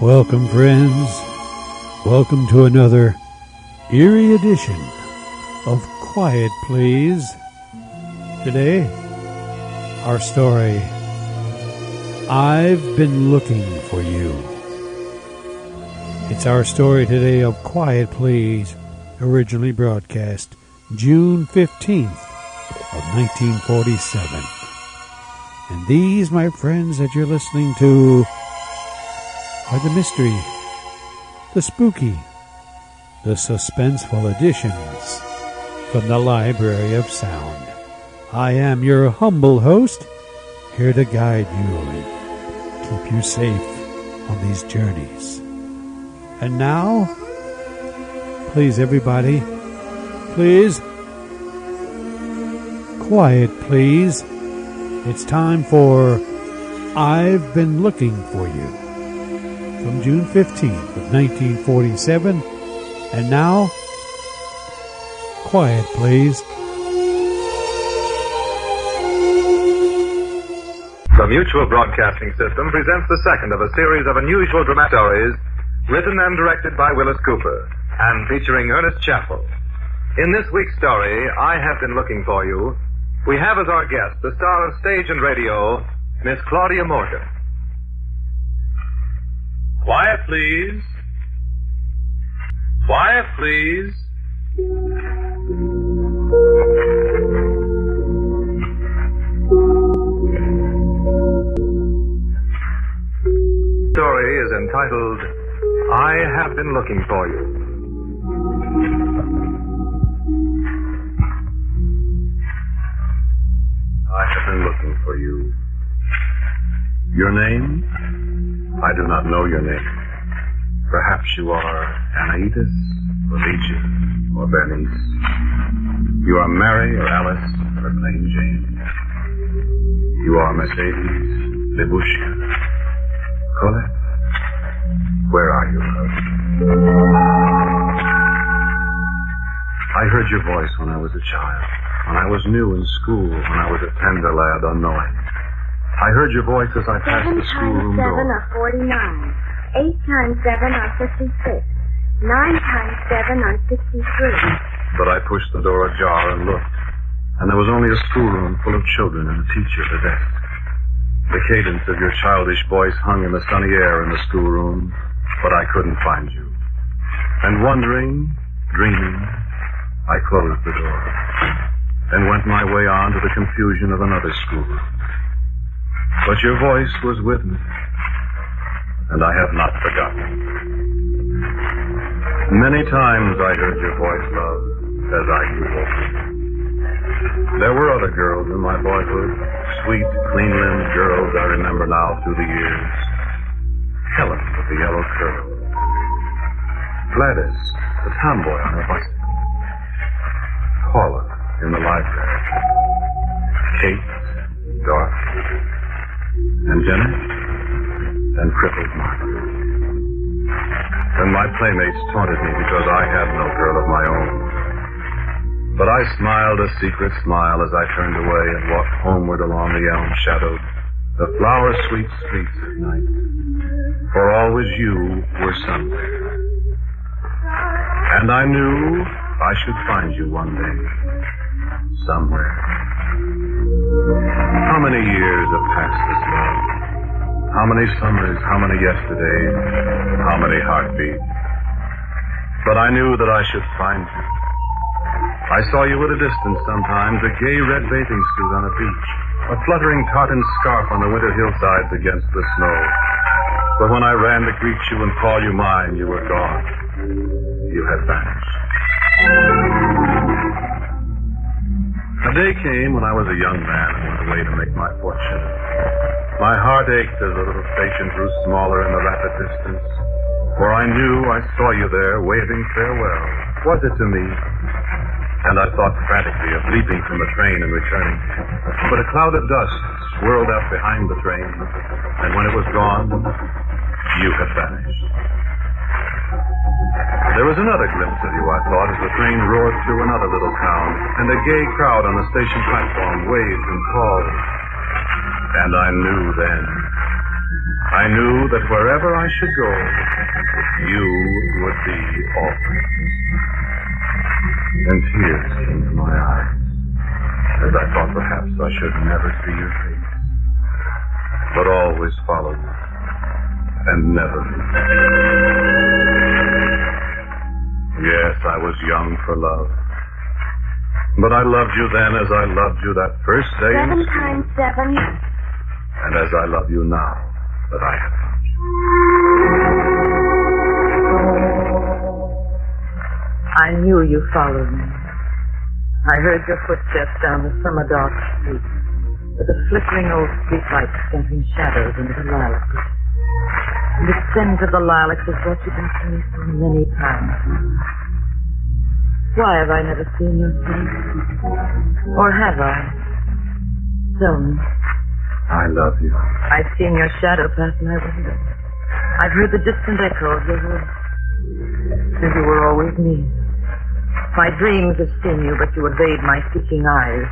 Welcome, friends. Welcome to another eerie edition of Quiet Please. Today, our story I've Been Looking for You. It's our story today of Quiet Please, originally broadcast June 15th of 1947. And these, my friends, that you're listening to are the mystery, the spooky, the suspenseful editions from the Library of Sound. I am your humble host, here to guide you and keep you safe on these journeys. And now, please, everybody, please, quiet, please. It's time for I've Been Looking for You from June 15th of 1947. And now, quiet please. The Mutual Broadcasting System presents the second of a series of unusual dramatic stories written and directed by Willis Cooper and featuring Ernest Chappell. In this week's story, I Have Been Looking for You, we have as our guest the star of stage and radio, Miss Claudia Morgan. Quiet, please. Quiet, please. The story is entitled I Have Been Looking for You. I have been looking for you. Your name? I do not know your name. Perhaps you are Anaitis, or Legion, or Bernice. You are Mary, or Alice, or plain Jane. You are Mercedes, Libushka, Colette. Where are you? I heard your voice when I was a child, when I was new in school, when I was a tender lad unknowing. I heard your voice as I passed Seven the schoolroom times seven door. are forty-nine. Eight times seven are fifty-six. Nine times seven are sixty-three. But I pushed the door ajar and looked, and there was only a schoolroom full of children and a teacher at a desk. The cadence of your childish voice hung in the sunny air in the schoolroom, but I couldn't find you. And wondering, dreaming, I closed the door and went my way on to the confusion of another schoolroom. But your voice was with me, and I have not forgotten. Many times I heard your voice, love, as I grew older. There were other girls in my boyhood, sweet, clean-limbed girls I remember now through the years. Helen with the yellow curl. Gladys, the tomboy on her bicycle. Paula in the library. Kate, Dorothy, and Jenny, and crippled Margaret. And my playmates taunted me because I had no girl of my own. But I smiled a secret smile as I turned away and walked homeward along the elm-shadowed, the flower-sweet streets at night. For always you were somewhere. And I knew I should find you one day. Somewhere. How many years have passed this love? How many summers, how many yesterdays, how many heartbeats? But I knew that I should find you. I saw you at a distance sometimes, a gay red bathing suit on a beach, a fluttering tartan scarf on the winter hillsides against the snow. But when I ran to greet you and call you mine, you were gone. You had vanished. A day came when I was a young man and went away to make my fortune. My heart ached as the little station grew smaller in the rapid distance, for I knew I saw you there waving farewell. Was it to me? And I thought frantically of leaping from the train and returning. But a cloud of dust swirled up behind the train, and when it was gone, you had vanished. There was another glimpse of you, I thought, as the train roared through another little town, and a gay crowd on the station platform waved and called. And I knew then I knew that wherever I should go, you would be always. And tears came to my eyes as I thought perhaps I should never see your face, but always follow you and never leave. Yes, I was young for love. But I loved you then as I loved you that first day. in Seven school, times seven. And as I love you now that I have found you. I knew you followed me. I heard your footsteps down the summer dark street, with the flickering old street lights scattering shadows into the lilac bush. And the scent of the lilacs is what you've been me so many times. Why have I never seen your face? Or have I? Tell me. I love you. I've seen your shadow pass my window. I've heard the distant echo of your voice. And you were always near. My dreams have seen you, but you evade my seeking eyes.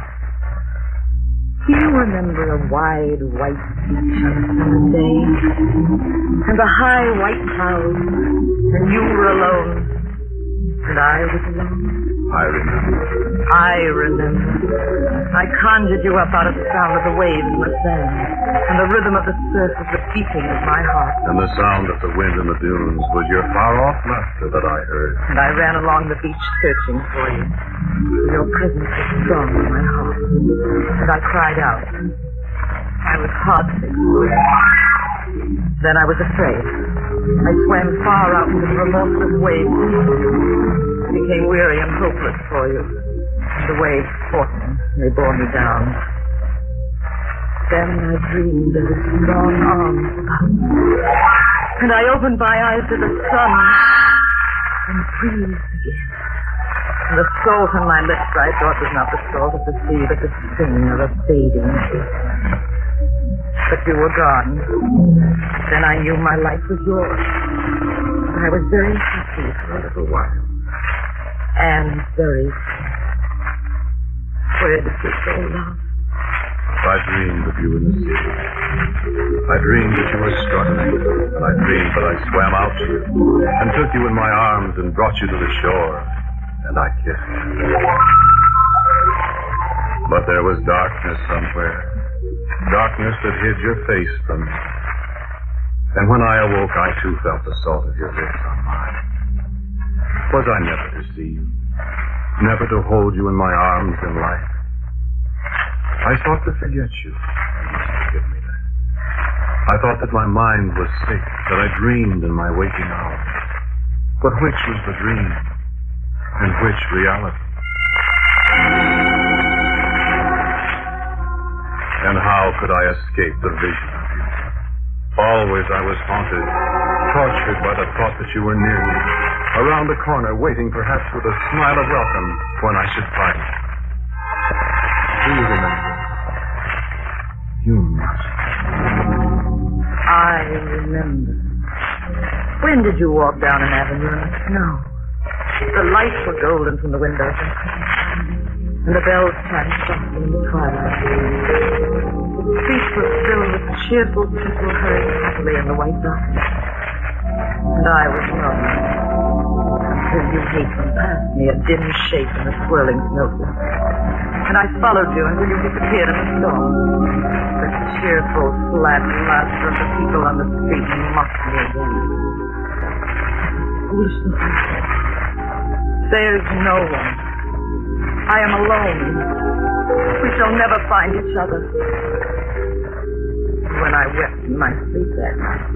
Do you remember a wide white beach on a summer day? And the high white clouds? And you were alone? And I was alone? I remember. I remember. I conjured you up out of the sound of the waves and the sand, and the rhythm of the surf was the beating of my heart. And the sound of the wind in the dunes was your far-off laughter that I heard. And I ran along the beach searching for you. Your presence was strong in my heart. And I cried out. I was heartsick. Then I was afraid. I swam far out into the remorseless waves. I became weary and hopeless for you. The waves fought me. They bore me down. Then I dreamed of the strong me. And I opened my eyes to the sun and breathed again. The salt on my lips I thought was not the salt of the sea, but the sting of a fading kiss. But you were gone. Then I knew my life was yours. I was very happy for a little while. And very sad. Where did you go, love? I dreamed of you in the sea. I dreamed that you were struggling, and I dreamed that I swam out to you and took you in my arms and brought you to the shore, and I kissed you. But there was darkness somewhere, darkness that hid your face from me. And when I awoke, I too felt the salt of your lips on mine. Was I never to see you, never to hold you in my arms in life? I sought to forget you. You must forgive me that. I thought that my mind was sick, that I dreamed in my waking hours. But which was the dream, and which reality? And how could I escape the vision of you? Always I was haunted, tortured by the thought that you were near me, around the corner, waiting perhaps with a smile of welcome when I should find you. Do you remember? You must. I remember. When did you walk down an avenue in the lights were golden from the windows, and the bells chimed softly in the twilight. The streets were filled with cheerful people hurrying happily in the white darkness. And I was alone. Until you hastened past me, a dim shape in the swirling snowflakes. And I followed you until you disappeared in the storm. The cheerful, flat laughter of the people on the street mocked me again. Foolishness, said. There's no one. I am alone. We shall never find each other. When I wept in my sleep that night,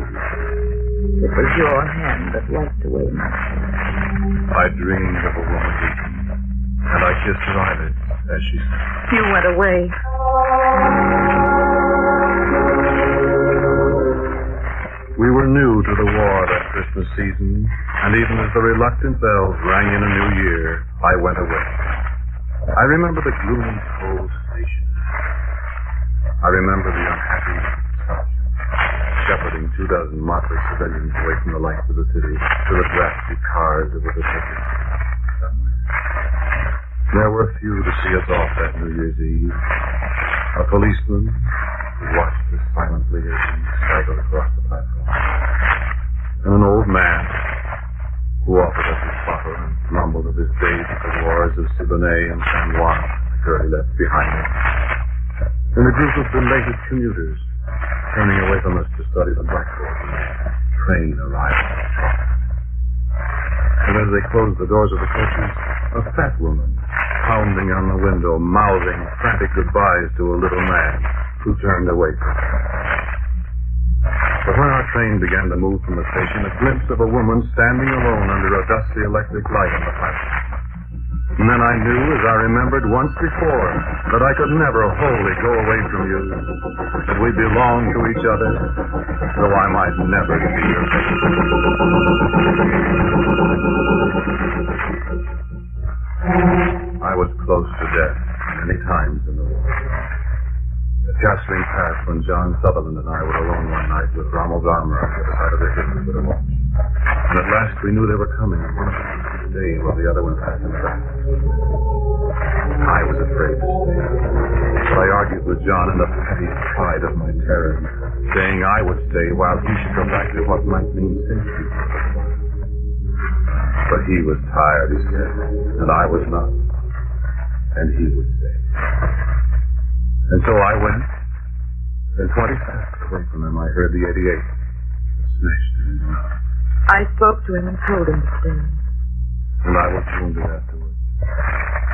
it was your hand that wiped away my tears. I dreamed of a woman weeping, and I kissed her eyelids as she said, You went away. We were new to the war that Christmas season, and even as the reluctant bells rang in a new year, I went away. I remember the gloomy, cold station. I remember the unhappy sergeant shepherding two dozen motley civilians away from the lights of the city to the drafty cars were to take. There were few to see us off that New Year's Eve. A policeman who watched us silently as we staggered across the platform. And an old man, who offered us his bottle and mumbled of his days at the wars of Siboney and San Juan, the girl he left behind him. And a group of belated commuters turning away from us to study the blackboard. Train arrived. And as they closed the doors of the coaches, a fat woman, pounding on the window, mouthing frantic goodbyes to a little man who turned away from her. But when our train began to move from the station, a glimpse of a woman standing alone under a dusty electric light on the platform. And then I knew, as I remembered once before, that I could never wholly go away from you, that we belonged to each other, though I might never see face. I was close to death many times in the war. At Kasserine Pass, when John Sutherland and I were alone one night with Rommel's armor on the other side of the hill with a watch. And at last we knew they were coming, and one of would stay while the other went back in back. I was afraid to stay. But I argued with John in the petty pride of my terror, saying I would stay while he should go back to what might mean safety. But he was tired, he said, and I was not. And he would stay. And so I went. And 20 steps away from him, I heard the 88. Smashed in his. I spoke to him and told him to stay. And I was wounded afterwards.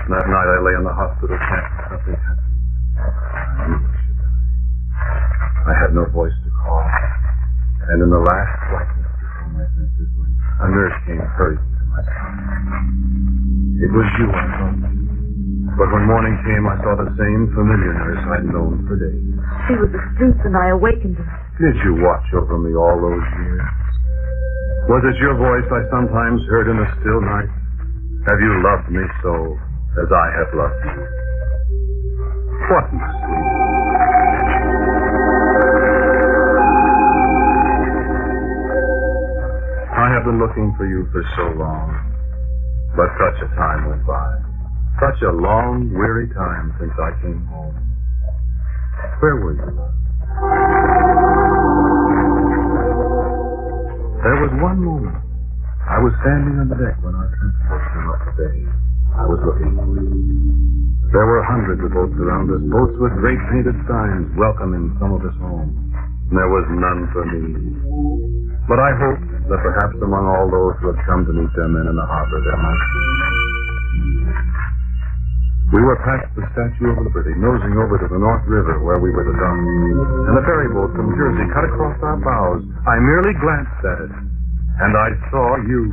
And that night I lay in the hospital tent. Nothing happened. I knew I should die. I had no voice to call. And in the last blackness before my senses went, a nurse came hurrying to my side. It was you, I thought. But when morning came, I saw the same familiar nurse I'd known for days. She was asleep and I awakened her. Did you watch over me all those years? Was it your voice I sometimes heard in the still night? Have you loved me so as I have loved you? What must we I have been looking for you for so long, but such a time went by. Such a long, weary time since I came home. Where were you? There was one moment. I was standing on the deck when our transport came up today. I was looking. There were hundreds of boats around us, boats with great painted signs welcoming some of us home. There was none for me. But I hoped that perhaps among all those who had come to meet their men in the harbor there might be. We were past the Statue of Liberty, nosing over to the North River where we were to dock. And the ferry boat from Jersey cut across our bows. I merely glanced at it, and I saw you.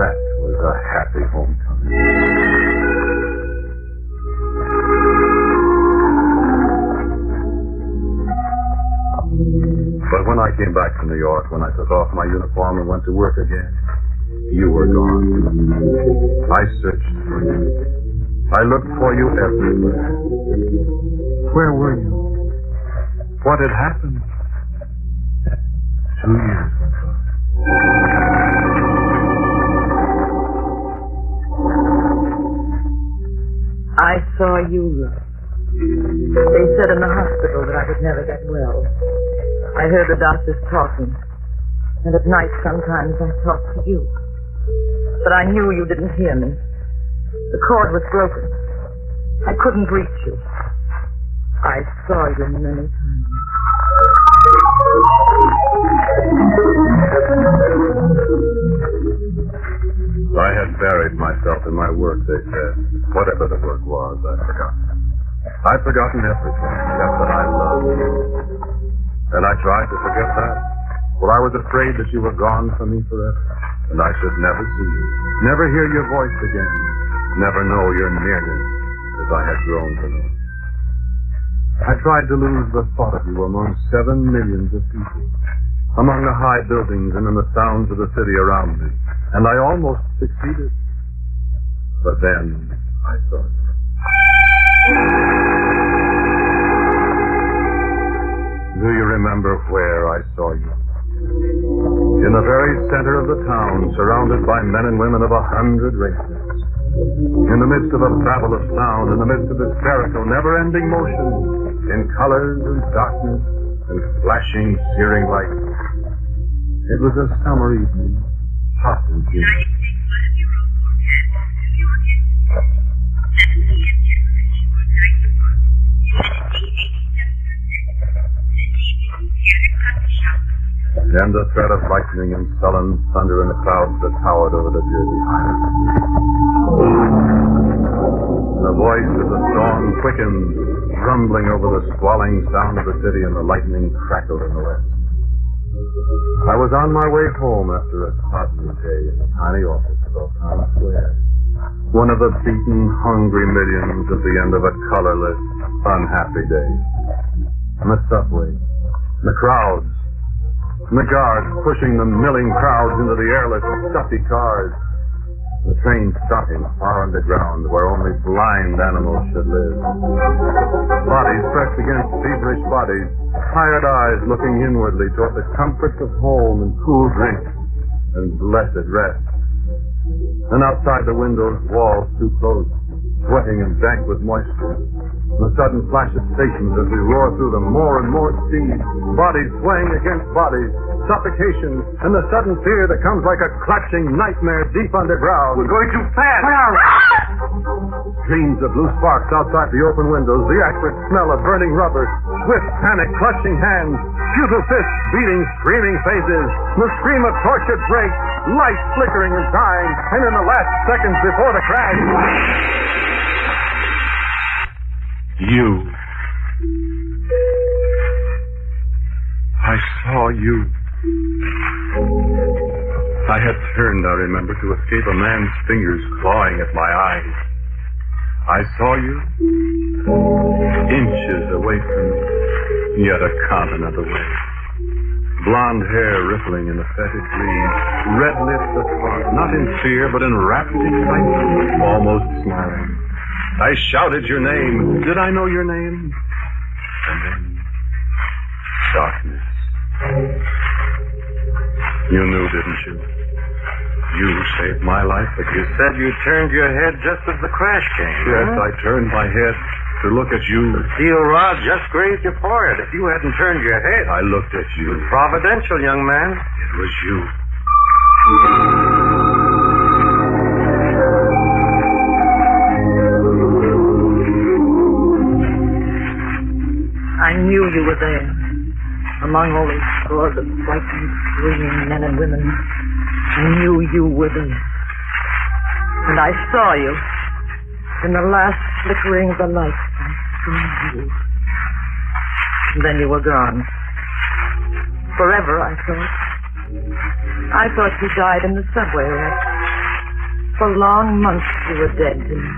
That was a happy homecoming. But when I came back to New York, when I took off my uniform and went to work again, you were gone. I searched for you. I looked for you everywhere. Where were you? What had happened? Two years went by. I saw you, love. They said in the hospital that I would never get well. I heard the doctors talking. And at night sometimes I talked to you. But I knew you didn't hear me. The cord was broken. I couldn't reach you. I saw you many times. I had buried myself in my work, they said. Whatever the work was, I forgot. I'd forgotten everything except that I loved you. And I tried to forget that. For I was afraid that you were gone from me forever. And I should never see you. Never hear your voice again. Never know your nearness as I had grown to know. I tried to lose the thought of you among seven millions of people. Among the high buildings and in the sounds of the city around me. And I almost succeeded. But then I thought. Do you remember where I saw you? In the very center of the town, surrounded by men and women of a hundred races. In the midst of a babble of sound, in the midst of hysterical, never-ending motion, in colors and darkness and flashing, searing light. It was a summer evening, hot and humid. A threat of lightning and sullen thunder in the clouds that towered over the Jersey Highlands. The voice of the storm quickened, rumbling over the squalling sound of the city, and the lightning crackled in the west. I was on my way home after a sodden day in the tiny office of O'Connor Square. One of the beaten, hungry millions at the end of a colorless, unhappy day. And the subway, the crowds, and the guards pushing the milling crowds into the airless, stuffy cars. The train stopping far underground where only blind animals should live. Bodies pressed against feverish bodies, tired eyes looking inwardly toward the comforts of home and cool drinks and blessed rest. And outside the windows, walls too close, sweating and dank with moisture. And a sudden flash of stations as we roar through them, more and more speed, bodies swaying against bodies, suffocation, and the sudden fear that comes like a clutching nightmare deep underground. We're going too fast. Ah! Streams of blue sparks outside the open windows, the acrid smell of burning rubber, swift panic clutching hands, futile fists beating screaming faces, the scream of tortured brakes, lights flickering and dying, and in the last seconds before the crash. You. I saw you. I had turned, I remember, to escape a man's fingers clawing at my eyes. I saw you inches away from me, yet a continent away. Blonde hair rippling in the fetid breeze, red lips apart, not in fear, but in rapt excitement, almost smiling. I shouted your name. Did I know your name? And then, darkness. You knew, didn't you? You saved my life, but you said you turned your head just as the crash came. Yes, I turned my head to look at you. The steel rod just grazed your forehead. If you hadn't turned your head, I looked at you. providential, young man. It was you. I knew you were there. Among all these scores of frightened, screaming men and women. I knew you were there. And I saw you. In the last flickering of the light, You. And then you were gone. Forever, I thought. I thought you died in the subway wreck. For long months you were dead to me.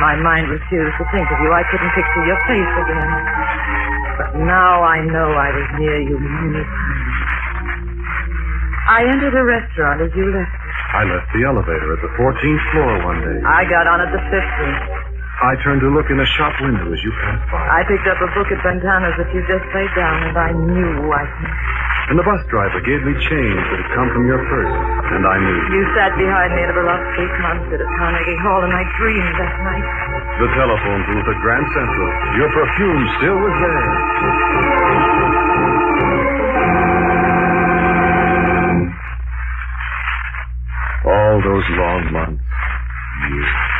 My mind refused to think of you. I couldn't picture your face again. But now I know I was near you many times. I entered a restaurant as you left. I left the elevator at the 14th floor one day. I got on at the 15th. I turned to look in a shop window as you passed by. I picked up a book at Brentano's that you just laid down, and I knew I. And the bus driver gave me change that had come from your purse. And I knew. You sat behind me at a Beloft Street concert at Carnegie Hall, and I dreamed that night. The telephone booth at Grand Central. Your perfume still was there. All those long months. Years.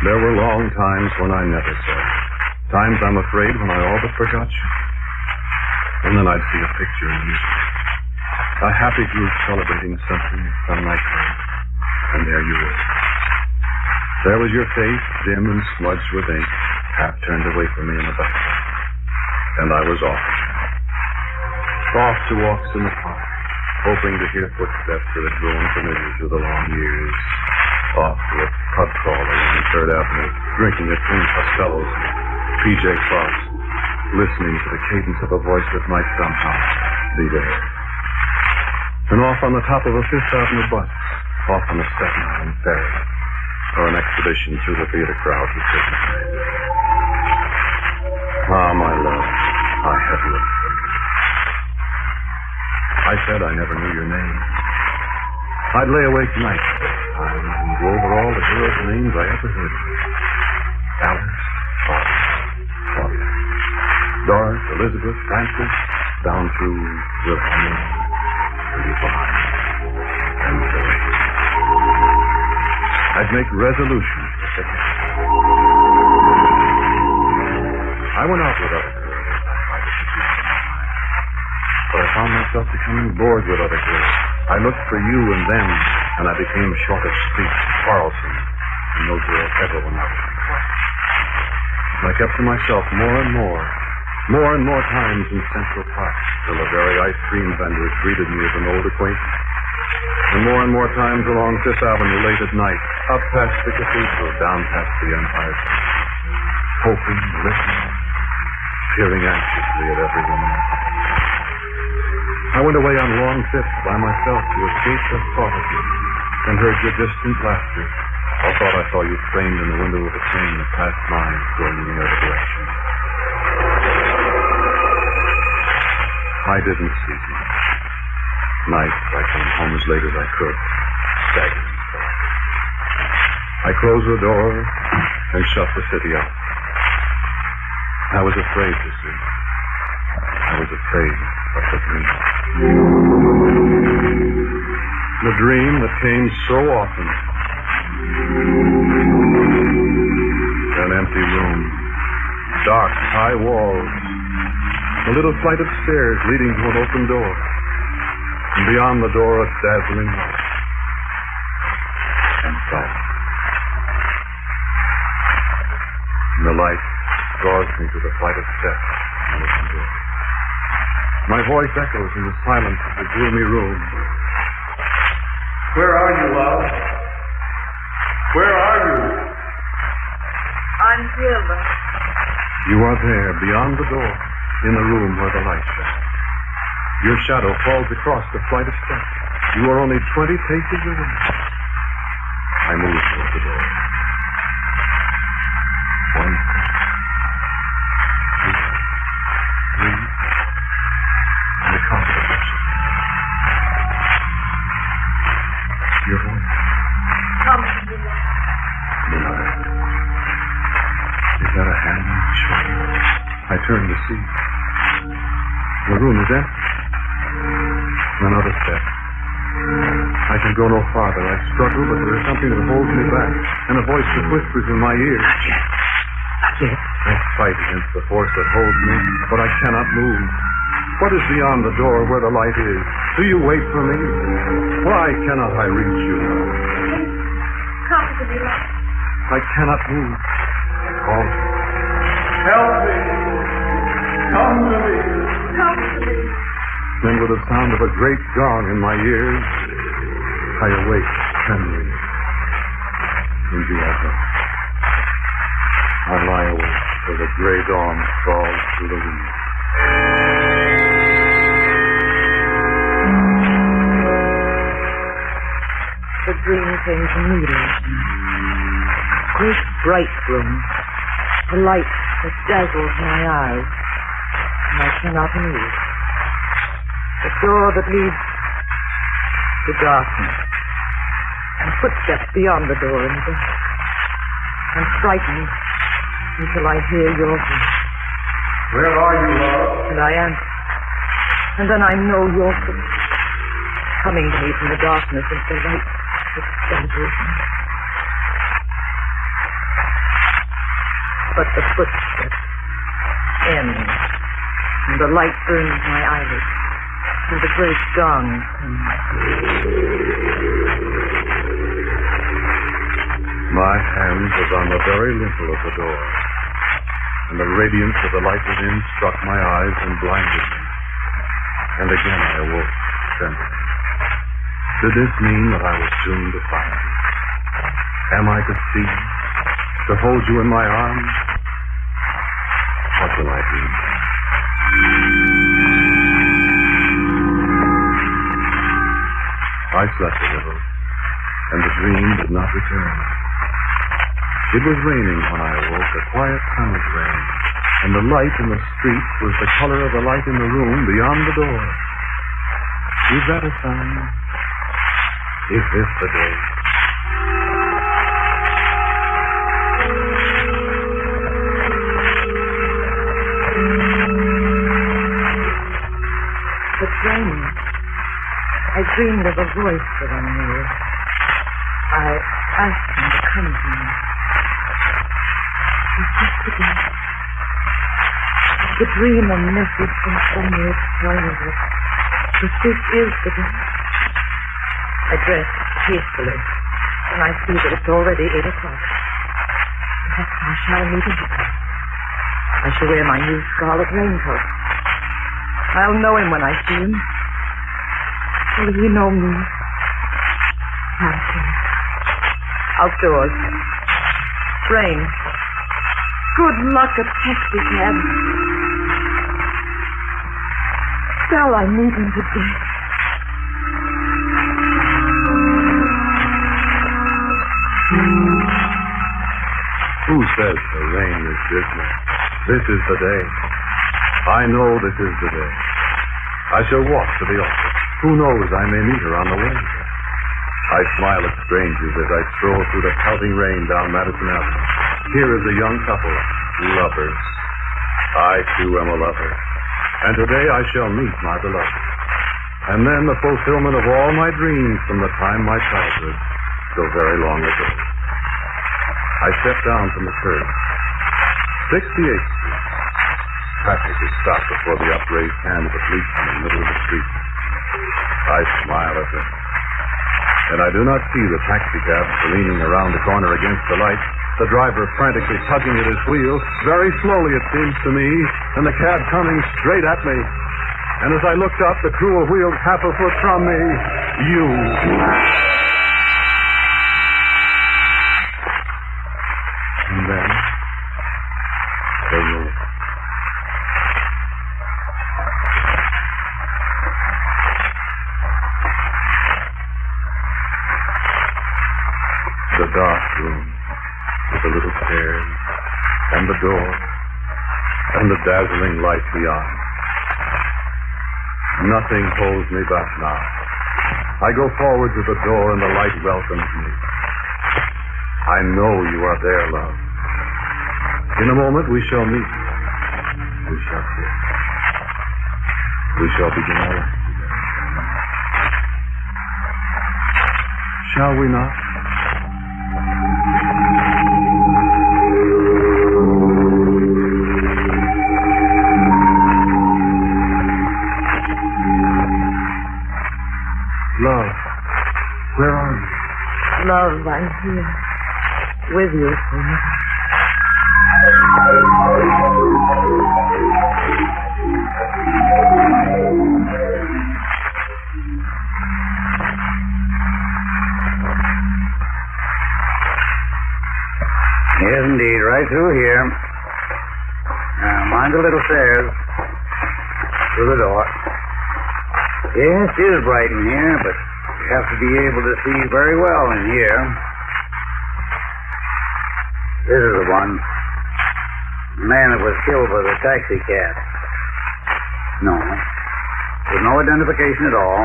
There were long times when I never saw you. Times, I'm afraid, when I all but forgot you. And then I'd see a picture of you. A happy group celebrating something, sunlight time. And there you were. There was your face, dim and smudged with ink, half turned away from me in the back. And I was off. Off to walks in the park, hoping to hear footsteps that had grown familiar through the long years. Off to a pub crawl along Third Avenue, drinking at Tim Costello's, PJ Fox, listening to the cadence of a voice that might somehow be there. And off on the top of a Fifth Avenue bus, off on a Staten Island ferry, or an expedition through the theater crowd with Sidney. Ah, my love, I have looked. I said I never knew your name. I'd lay awake nights and go over all the girls' names I ever heard. Alice, Barbara, Claudia. Elizabeth, Francis, down through Wilhelmina, Yvonne, and. I'd make resolutions. I went out with other girls. But I found myself becoming bored with other girls. I looked for you and them, and I became short of speech, quarrelsome, and no girl ever went out with me twice. I kept to myself more and more, more and more times in Central Park, till the very ice cream vendors greeted me as an old acquaintance. And more and more times along Fifth Avenue late at night, up past the cathedral, down past the Empire State. Hoping, listening, peering anxiously at every woman. I went away on long trips by myself to escape the thought of you, and heard your distant laughter. I thought I saw you framed in the window of a train that passed mine, going in the other direction. I didn't sleep much. Nights I came home as late as I could, staggering. I closed the door and shut the city up. I was afraid to sleep. I was afraid of the dream. The dream that came so often. An empty room. Dark, high walls. A little flight of stairs leading to an open door. And beyond the door, a dazzling light. And silence. And the light draws me to the flight of steps and open door. My voice echoes in the silence of the gloomy room. Where are you, love? Where are you? I'm here, love. You are there, beyond the door, in the room where the light shines. Your shadow falls across the flight of steps. You are only twenty paces away. I move toward the door. Room is empty. Another step. I can go no farther. I struggle, but there is something that holds me back, and a voice that whispers in my ear. Not yet. Not yet. I fight against the force that holds me, but I cannot move. What is beyond the door where the light is? Do you wait for me? Why cannot I reach you? Come to me. I cannot move. Call. Help me. Come to me. With the sound of a great gong in my ears, I awake trembling. in the gone. I lie awake till the gray dawn crawls through the window. The dream came to me last night. Great bright room. The light that dazzles my eyes. And I cannot move. The door that leads to darkness. And footsteps beyond the door in the dark. I'm frightened until I hear your voice. Where are you, love? And I answer. And then I know your footsteps coming to me from the darkness as the light that. But the footsteps end, and the light burns my eyelids, and the great gong. My hand was on the very lintel of the door, and the radiance of the light within struck my eyes and blinded me. And again I awoke, trembling. Did this mean that I was doomed to find you? Am I to see? To hold you in my arms? What will I do? I slept a little, and the dream did not return. It was raining when I awoke, a quiet silent rain, and the light in the street was the color of the light in the room beyond the door. Is that a sign? Is this the day? It's raining. I dreamed of a voice that I knew. I asked him to come to me. He just again. The dream a message from somewhere that, that this is the day. I dress hastily, and I see that it's already eight o'clock. Perhaps I shall meet him. I shall wear my new scarlet raincoat. I'll know him when I see him. Will he know me? Thank him. Outdoors. Rain. Good luck at taxi cab. Shall I meet him today? Who says the rain is dismal? This is the day. I know this is the day. I shall walk to the office. Who knows, I may meet her on the way. I smile at strangers as I stroll through the pelting rain down Madison Avenue. Here is a young couple, lovers. I, too, am a lover. And today I shall meet my beloved. And then the fulfillment of all my dreams from the time my childhood, so very long ago. I step down from the curb. 68th Street. Traffic is stopped before the upraised hand of a policeman in the middle of the street. I smile at them. And I do not see the taxicab leaning around the corner against the light, the driver frantically tugging at his wheel, very slowly it seems to me, and the cab coming straight at me. And as I looked up, the cruel wheels half a foot from me, you. And then, the room. The dark room with the little stairs and the door and the beyond. Nothing holds me back now. I go forward to the door and the light welcomes me. I know you are there, love. In a moment we shall meet. We shall kiss. We shall begin our life together. Shall we not? Love, I'm here. With you. Yes, indeed, right through here. Now, mind the little stairs. Through the door. Yes, it is bright in here, but have to be able to see very well in here. This is the one. The man that was killed by the taxi cab. No. There's no identification at all.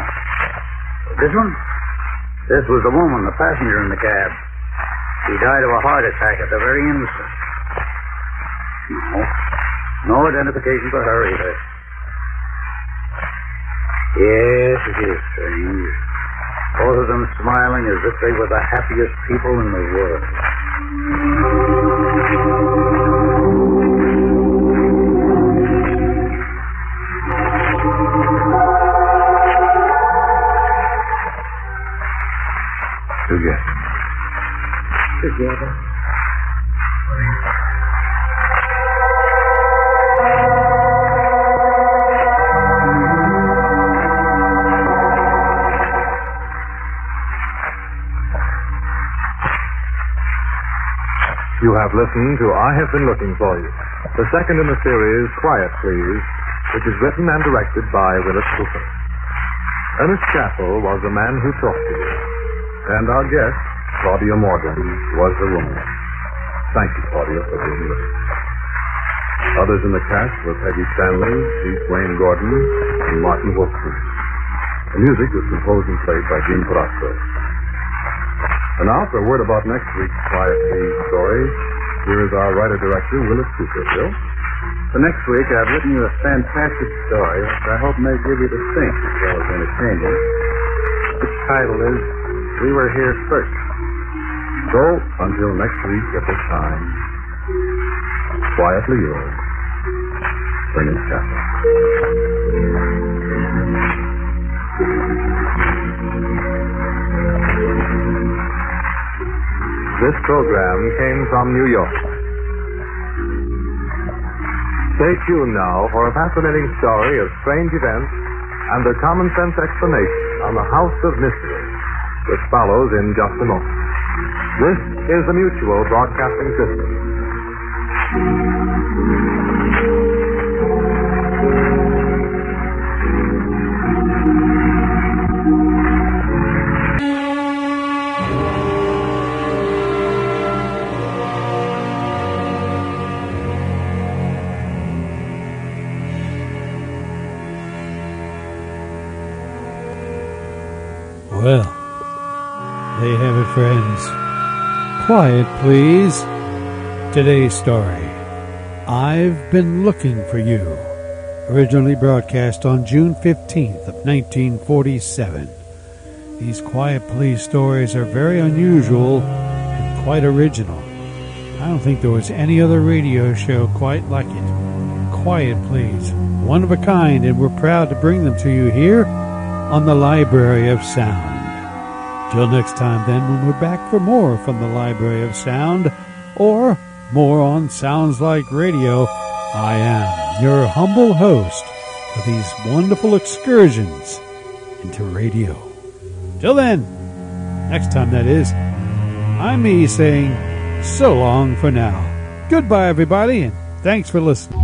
This one? This was the woman, the passenger in the cab. She died of a heart attack at the very instant. No. No identification for her either. Yes, it is strange. Both of them smiling as if they were the happiest people in the world. Together. Together. You have listened to I Have Been Looking for You, the second in the series, Quiet Please, which is written and directed by Willis Cooper. Ernest Chappell was the man who talked to you, and our guest, Claudia Morgan, was the woman. Thank you, Claudia, for being with us. Others in the cast were Peggy Stanley, Chief Wayne Gordon, and Martin Wolfson. The music was composed and played by Gene Palazzo. And now for a word about next week's Quiet Please story, here is our writer-director, Willis Cooper. Bill? For next week, I've written you a fantastic story which I hope may give you to think as well as entertain you. Its title is We Were Here First. So, until next week at this time, quietly yours, Ernest Chappell. This program came from New York. Stay tuned now for a fascinating story of strange events and a common sense explanation on the House of Mystery, which follows in just a moment. This is the Mutual Broadcasting System. Friends. Quiet, please. Today's story. I've been looking for you. Originally broadcast on June 15th of 1947. These Quiet Please stories are very unusual and quite original. I don't think there was any other radio show quite like it. Quiet Please. One of a kind, and we're proud to bring them to you here on the Library of Sound. Till next time, then, when we're back for more from the Library of Sound or more on Sounds Like Radio, I am your humble host for these wonderful excursions into radio. Till then, next time that is, I'm me saying so long for now. Goodbye, everybody, and thanks for listening.